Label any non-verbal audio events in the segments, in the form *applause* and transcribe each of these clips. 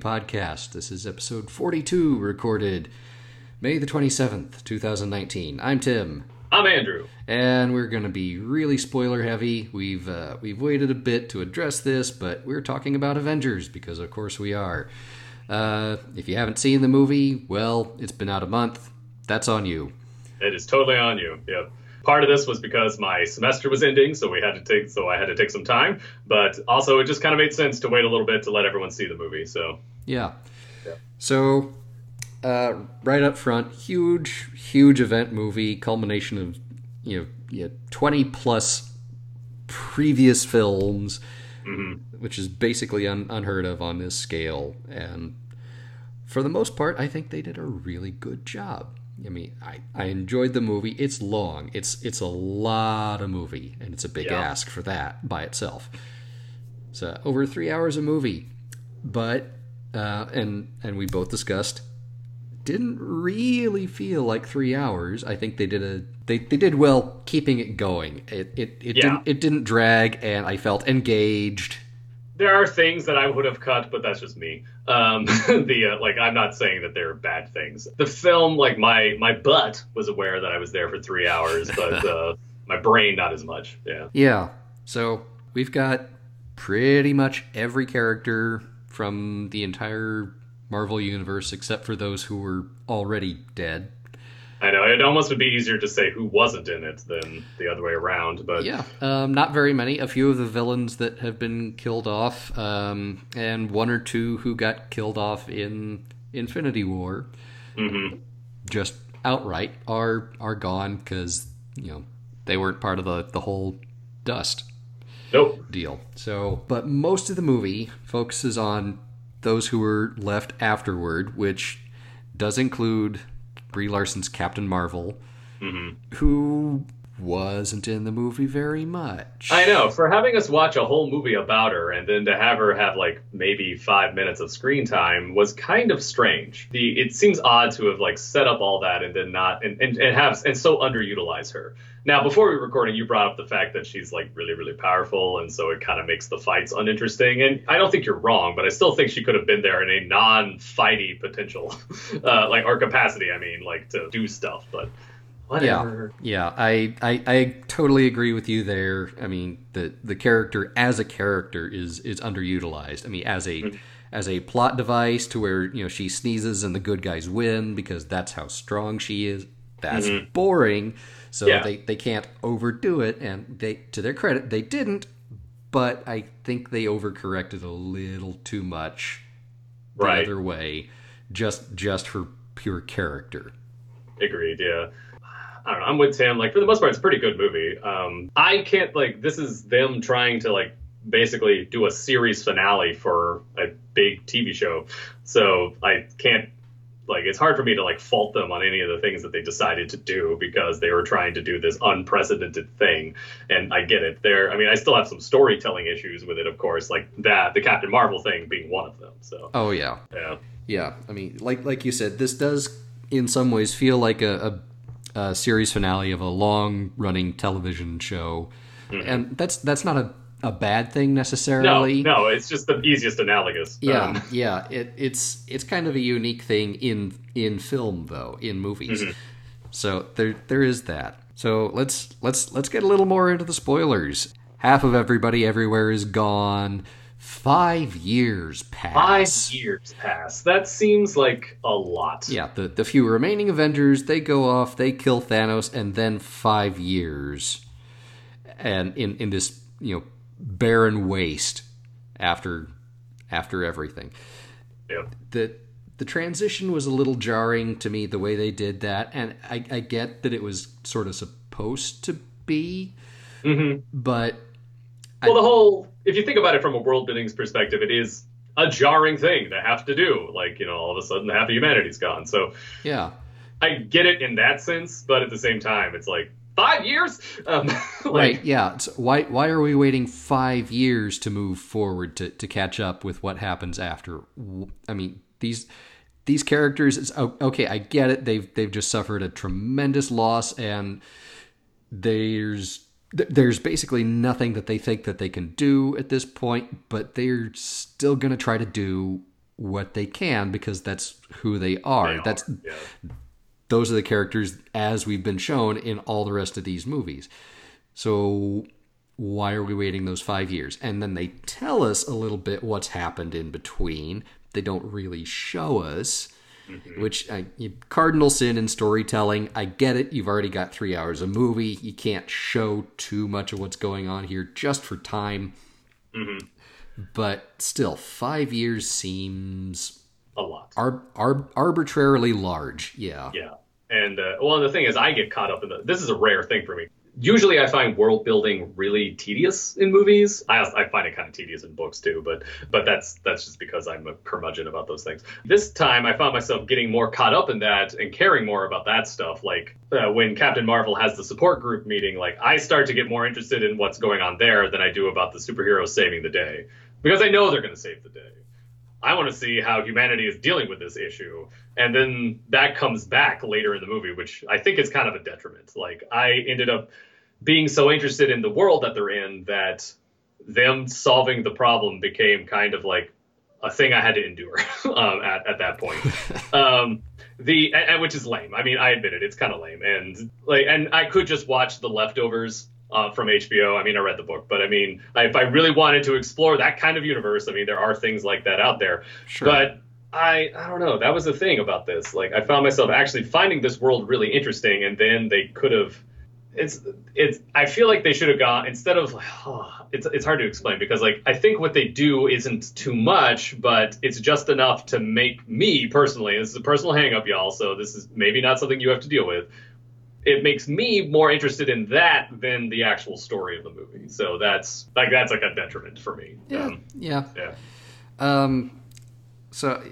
Podcast. This is episode 42, recorded May the 27th, 2019. I'm Tim, I'm Andrew. and we're going to be really spoiler heavy. We've uh, we've waited a bit to address this, but we're talking about Avengers because, of course, we are. Uh, if you haven't seen the movie, well, it's been out a month. That's on you. It is totally on you. Yep. Part of this was because my semester was ending, so we had to take so I had to take some time. But also, it just kind of made sense to wait a little bit to let everyone see the movie. So Yeah. Yeah. So, uh, right up front, huge, huge event movie, culmination of you know, yeah, twenty plus previous films, which is basically un- unheard of on this scale. And for the most part, I think they did a really good job. I mean, I, I enjoyed the movie. It's long. It's it's a lot of movie, and it's a big Yeah. ask for that by itself. So over three hours a movie, but uh, and and we both discussed didn't really feel like three hours. I think they did a they, they did well keeping it going. It it, it Yeah. didn't it didn't drag, and I felt engaged. there are things that I would have cut, but that's just me. Um, *laughs* the uh, like, I'm not saying that they're bad things. The film, like my my butt was aware that I was there for three hours, but *laughs* uh, my brain not as much. Yeah. Yeah. So we've got pretty much every character from the entire Marvel universe, except for those who were already dead. I know it almost would be easier to say who wasn't in it than the other way around, but Yeah, um, not very many. A few of the villains that have been killed off, um, and one or two who got killed off in Infinity War, hmm just outright are are gone because you know they weren't part of the the whole dust nope. deal. So, but most of the movie focuses on those who were left afterward, which does include Brie Larson's Captain Marvel, hmm who wasn't in the movie very much. I know. For having us watch a whole movie about her and then to have her have like maybe five minutes of screen time was kind of strange. The it seems odd to have like set up all that and then not and, and, and have and so underutilize her. Now before we were recording, you brought up the fact that she's like really, really powerful and so it kind of makes the fights uninteresting. And I don't think you're wrong, but I still think she could have been there in a non-fighty potential, *laughs* uh, like or capacity. I mean, like to do stuff, but whatever. Yeah, I, I I totally agree with you there. I mean, the the character as a character is is underutilized. I mean, as a Mm-hmm. as a plot device to where you know she sneezes and the good guys win because that's how strong she is. That's boring. So Mm-hmm. Yeah. they they can't overdo it, and they to their credit they didn't. But I think they overcorrected a little too much the Right. other way, just just for pure character. Agreed. Yeah. I don't know. I'm with Tim. Like for the most part, it's a pretty good movie. Um, I can't like this is them trying to like basically do a series finale for a big TV show. So I can't like it's hard for me to like fault them on any of the things that they decided to do because they were trying to do this unprecedented thing. And I get it. There. I mean, I still have some storytelling issues with it, of course, like that the Captain Marvel thing being one of them. So Oh yeah. yeah. Yeah, I mean, like like you said, this does in some ways feel like a, a, a series finale of a long running television show, mm-hmm. and that's that's not a, a bad thing necessarily. no, no, it's just the easiest analogous. Yeah, Um, *laughs* yeah, it, it's it's kind of a unique thing in in film though, in movies. Mm-hmm. So there there is that. So let's let's let's get a little more into the spoilers. Half of everybody everywhere is gone. Five years pass. Five years pass. That seems like a lot. Yeah, the, the few remaining Avengers, they go off, they kill Thanos, and then five years. And in, in this, you know, barren waste after after everything. Yeah. The the transition was a little jarring to me the way they did that, and I, I get that it was sort of supposed to be, Mhm. but Well, the whole, if you think about it from a world building's perspective, it is a jarring thing to have to do. Like, you know, all of a sudden half of humanity's gone. So yeah. I get it in that sense, but at the same time, it's like, five years? Um, *laughs* like, right yeah so why why are we waiting five years to move forward to, to catch up with what happens after I mean these these characters it's okay i get it they've they've just suffered a tremendous loss and there's th- there's basically nothing that they think that they can do at this point, but they're still going to try to do what they can because that's who they are. They that's yeah. those are the characters as we've been shown in all the rest of these movies. So why are we waiting those 5 years? And then they tell us a little bit what's happened in between. They don't really show us. Mm-hmm. Which I, you, cardinal sin in storytelling. I get it. You've already got three hours of movie. You can't show too much of what's going on here just for time. Mm-hmm. But still, five years seems a lot. ar- ar- arbitrarily large. Yeah. Yeah. And uh, well, the thing is, I get caught up in the. This is a rare thing for me. Usually, I find world building really tedious in movies. I, I find it kind of tedious in books too, but but that's that's just because I'm a curmudgeon about those things. This time, I found myself getting more caught up in that and caring more about that stuff. Like uh, when Captain Marvel has the support group meeting, like I start to get more interested in what's going on there than I do about the superheroes saving the day because I know they're going to save the day. I want to see how humanity is dealing with this issue. And then that comes back later in the movie, which I think is kind of a detriment. Like, I ended up being so interested in the world that they're in that them solving the problem became kind of like a thing I had to endure *laughs* um, at, at that point. *laughs* um, the and, and which is lame. I mean, I admit it; it's kind of lame. And like, and I could just watch the leftovers uh, from HBO. I mean, I read the book, but I mean, I, if I really wanted to explore that kind of universe, I mean, there are things like that out there. Sure. But I, I don't know. That was the thing about this. Like, I found myself actually finding this world really interesting, and then they could have. It's, it's. I feel like they should have gone instead of. *sighs* it's, it's hard to explain because like I think what they do isn't too much, but it's just enough to make me personally. This is a personal hang up, y'all. So this is maybe not something you have to deal with it makes me more interested in that than the actual story of the movie. So that's like that's like a detriment for me. Yeah. Um, yeah. yeah. Um, so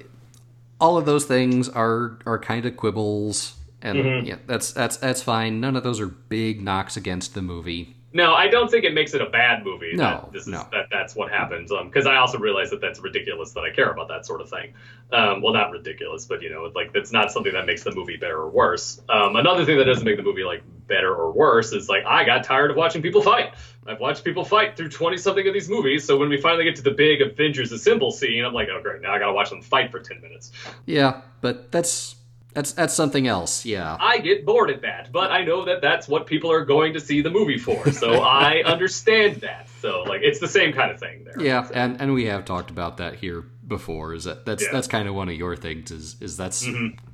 all of those things are are kind of quibbles, and yeah, that's that's that's fine. None of those are big knocks against the movie. No, I don't think it makes it a bad movie. No, that this is, no. That, that's what happens. Because I also realize that that's ridiculous that I care about that sort of thing. Um, well, not ridiculous, but you know, like that's not something that makes the movie better or worse. Um, another thing that doesn't make the movie like better or worse is like I got tired of watching people fight. I've watched people fight through twenty something of these movies, so when we finally get to the big Avengers Assemble scene, I'm like, oh great, now I gotta watch them fight for ten minutes. Yeah, but that's that's that's something else. Yeah. I get bored at that, but I know that that's what people are going to see the movie for, so *laughs* I understand that. So like, it's the same kind of thing there. Yeah, and and we have talked about that here before. Is that that's Yeah. Mm-hmm. that's kind of one of your things? Is is that's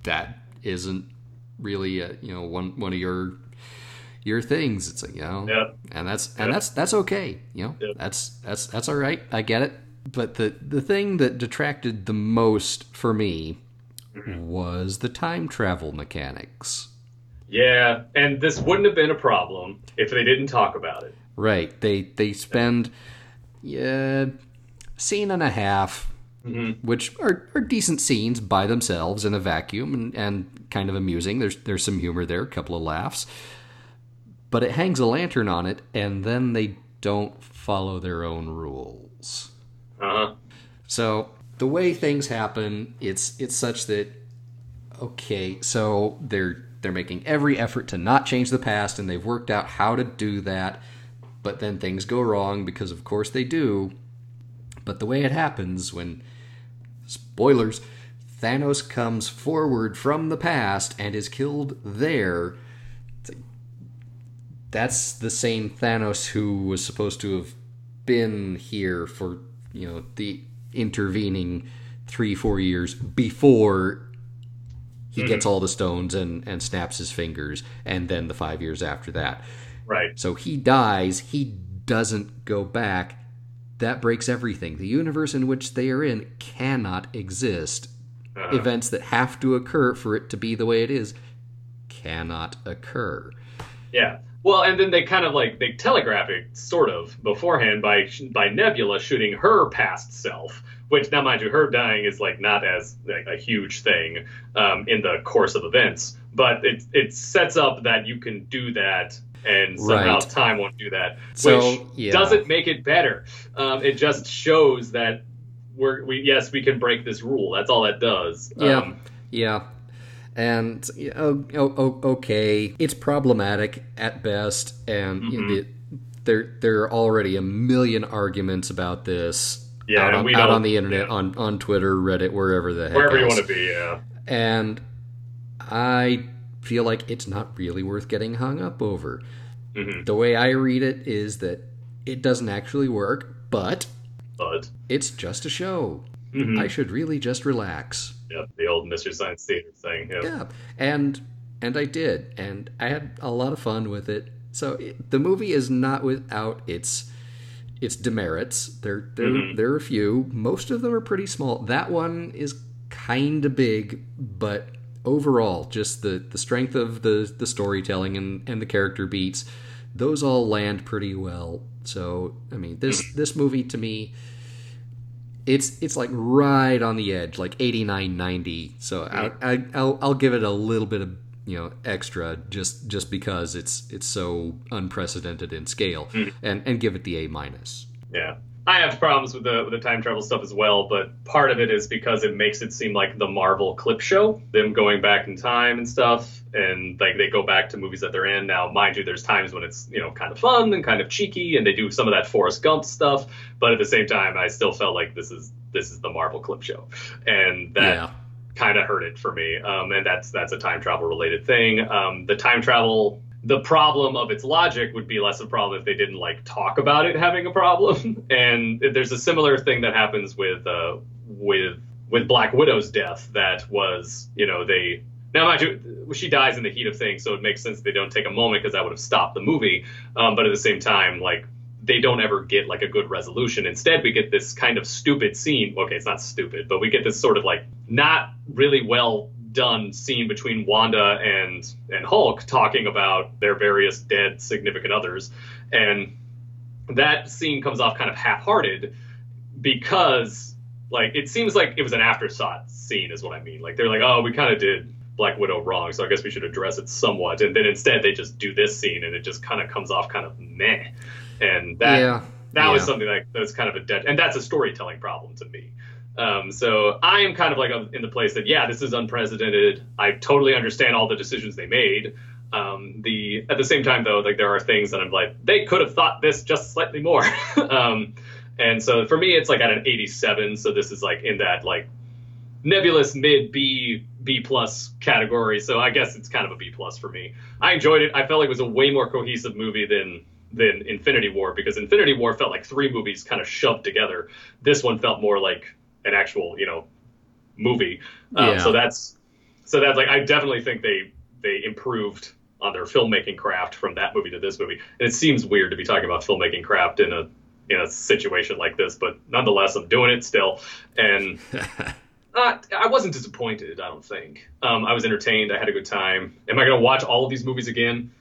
that isn't really a, you know one one of your your things. It's like you know, Yep. and that's and Yep. that's that's okay. You know, Yep. that's that's that's all right. I get it. But the the thing that detracted the most for me Mm-hmm. Was the time travel mechanics. Yeah, and this wouldn't have been a problem if they didn't talk about it. Right. They they spend yeah scene and a half, which are, are decent scenes by themselves in a vacuum and, and kind of amusing. There's there's some humor there, a couple of laughs. But it hangs a lantern on it, and then they don't follow their own rules. Uh huh. So the way things happen, it's it's such that okay, so they're they're making every effort to not change the past, and they've worked out how to do that, but then things go wrong because of course they do. But the way it happens when spoilers, Thanos comes forward from the past and is killed there. That's the same Thanos who was supposed to have been here for you know the intervening three four years before he gets all the stones and and snaps his fingers and then the five years after that Right. so he dies he doesn't go back that breaks everything the universe in which they are in cannot exist Uh-huh. events that have to occur for it to be the way it is cannot occur Yeah. Well, and then they kind of like they telegraph it sort of beforehand by by Nebula shooting her past self. Which now, mind you, her dying is like not as like, a huge thing um, in the course of events, but it it sets up that you can do that, and somehow Right. time won't do that, So, which yeah. doesn't make it better. Um, it just shows that we're we yes we can break this rule. That's all that does. Yeah, Um, yeah, and oh, oh, okay, it's problematic at best, and you know, the, there there are already a million arguments about this Yeah, out, on, out on the internet, yeah. on on Twitter, Reddit, wherever the heck Wherever you want to be, yeah. And I feel like it's not really worth getting hung up over. Mhm. The way I read it is that it doesn't actually work, but But it's just a show. Mhm. I should really just relax. Yeah, the old Mystery Science Theater thing. Yeah. Yeah, and and I did, and I had a lot of fun with it. So it, the movie is not without its its demerits. There there Mhm. there are a few. Most of them are pretty small. That one is kind of big, but overall, just the the strength of the the storytelling and and the character beats, those all land pretty well. So I mean, this *clears throat* this movie to me it's it's like right on the edge, like 89, 90. So I, I, I'll I'll give it a little bit of you know extra just just because it's it's so unprecedented in scale, mm-hmm. and and give it the A minus. Yeah. I have problems with the with the time travel stuff as well, but part of it is because it makes it seem like the Marvel clip show, them going back in time and stuff, and like they go back to movies that they're in. Now, mind you, there's times when it's you know kind of fun and kind of cheeky, and they do some of that Forrest Gump stuff, but at the same time, I still felt like this is this is the Marvel clip show, and that yeah, kind of hurt it for me. Um, and that's that's a time travel related thing. Um, the time travel, the problem of its logic would be less of a problem if they didn't like talk about it having a problem. *laughs* and there's a similar thing that happens with uh, with with Black Widow's death. That was you know they. Now, mind you, she dies in the heat of things, so it makes sense they don't take a moment because that would have stopped the movie. Um, but at the same time, like they don't ever get like a good resolution. Instead, we get this kind of stupid scene. Okay, it's not stupid, but we get this sort of like not really well done scene between Wanda and and Hulk talking about their various dead significant others, and that scene comes off kind of half-hearted because like it seems like it was an afterthought scene is what I mean. Like they're like, oh, we kind of did Black Widow wrong, so I guess we should address it somewhat. And then instead they just do this scene, and it just kind of comes off kind of meh. And that yeah, that was something that that's kind of a dead, and that's a storytelling problem to me. Um, so I am kind of like in the place that yeah, this is unprecedented. I totally understand all the decisions they made. Um, the at the same time though, like there are things that I'm like they could have thought this just slightly more. *laughs* um, and so for me, it's like at an 87. So this is like in that like nebulous mid B B plus category. So I guess it's kind of a B plus for me. I enjoyed it. I felt like it was a way more cohesive movie than than Infinity War because Infinity War felt like three movies kind of shoved together. This one felt more like an actual you know movie. Um, Yeah. So that's so that's like I definitely think they they improved on their filmmaking craft from that movie to this movie. And it seems weird to be talking about filmmaking craft in a in a situation like this, but nonetheless, I'm doing it still. And *laughs* uh, I wasn't disappointed. I don't think. Um, I was entertained. I had a good time. Am I going to watch all of these movies again?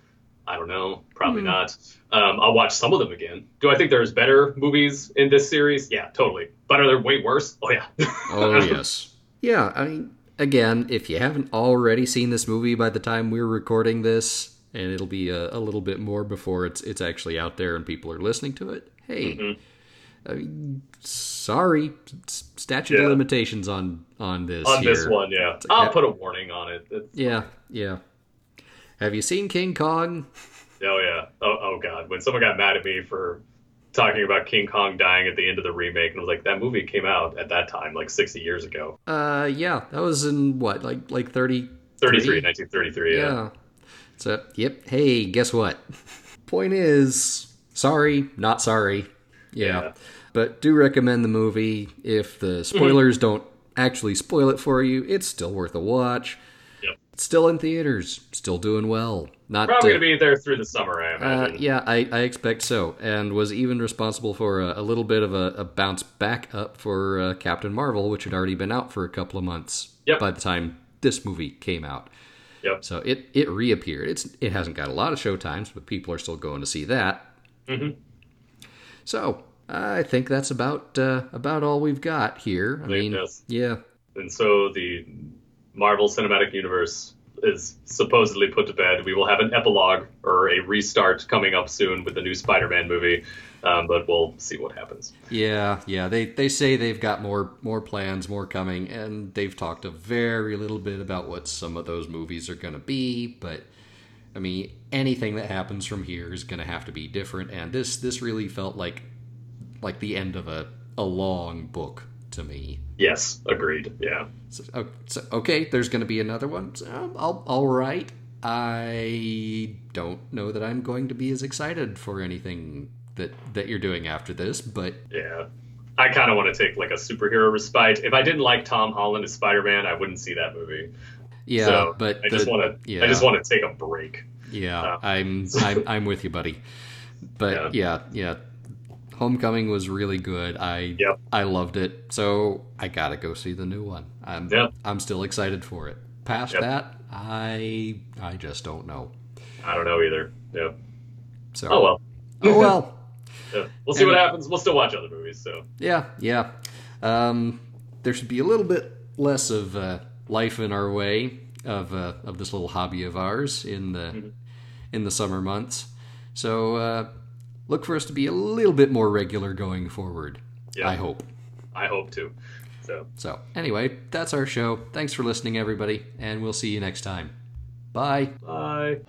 I don't know. Probably not. Um, I'll watch some of them again. Do I think there's better movies in this series? Yeah, totally. But are there way worse? Oh yeah. *laughs* oh yes, yeah. I mean, again, if you haven't already seen this movie by the time we're recording this, and it'll be a, a little bit more before it's it's actually out there and people are listening to it. Hey, Mm-hmm. I mean, sorry, statute Yeah. of limitations on on this. on this one, yeah. I'll put a warning on it. It's- Yeah, yeah. Have you seen King Kong? Oh yeah. Oh, oh god. When someone got mad at me for talking about King Kong dying at the end of the remake, and I was like, that movie came out at that time, like 60 years ago. Uh, yeah, that was in what, like like thirty 33, 1933. Yeah. Yeah. So, yep. Hey, guess what? Point is, sorry, not sorry. Yeah. Yeah. But do recommend the movie. If the spoilers don't actually spoil it for you, it's still worth a watch. Yep. It's still in theaters, still doing well. Not Probably uh, gonna be there through the summer, I uh, yeah, I, I expect so, and was even responsible for a, a little bit of a, a bounce back up for uh, Captain Marvel, which had already been out for a couple of months Yep. by the time this movie came out. Yep. So it it reappeared. It's it hasn't got a lot of show times, but people are still going to see that. Mhm. So I think that's about uh, about all we've got here. I believe mean, yeah, And so the Marvel Cinematic Universe is supposedly put to bed. We will have an epilogue or a restart coming up soon with the new Spider-Man movie, um, but we'll see what happens. yeah, yeah. They they say they've got more more plans, more coming, and they've talked a very little bit about what some of those movies are going to be, but. I mean, anything that happens from here is going to have to be different, and this this really felt like like the end of a a long book to me. Yes, agreed. Yeah. So, oh, so, okay, there's going to be another one. So, all, all right. I don't know that I'm going to be as excited for anything that that you're doing after this, but yeah. I kind of want to take like a superhero respite. If I didn't like Tom Holland as Spider-Man, I wouldn't see that movie. Yeah, so but I just want to. yeah. I just want to take a break. Yeah, Uh, I'm, I'm I'm with you, buddy. But yeah, yeah, Homecoming was really good. I Yep. I loved it. So I gotta go see the new one. I'm Yep. I'm still excited for it. Past Yep. that, I I just don't know. I don't know either. Yeah. So Oh well. oh well. *laughs* Yeah. We'll see what happens. We'll still watch other movies. So Yeah, yeah. Um, there should be a little bit less of uh, life in our way of uh, of this little hobby of ours in the in the summer months. So uh, look for us to be a little bit more regular going forward. Yeah. I hope. I hope to. So So anyway, that's our show. Thanks for listening, everybody, and we'll see you next time. Bye. bye.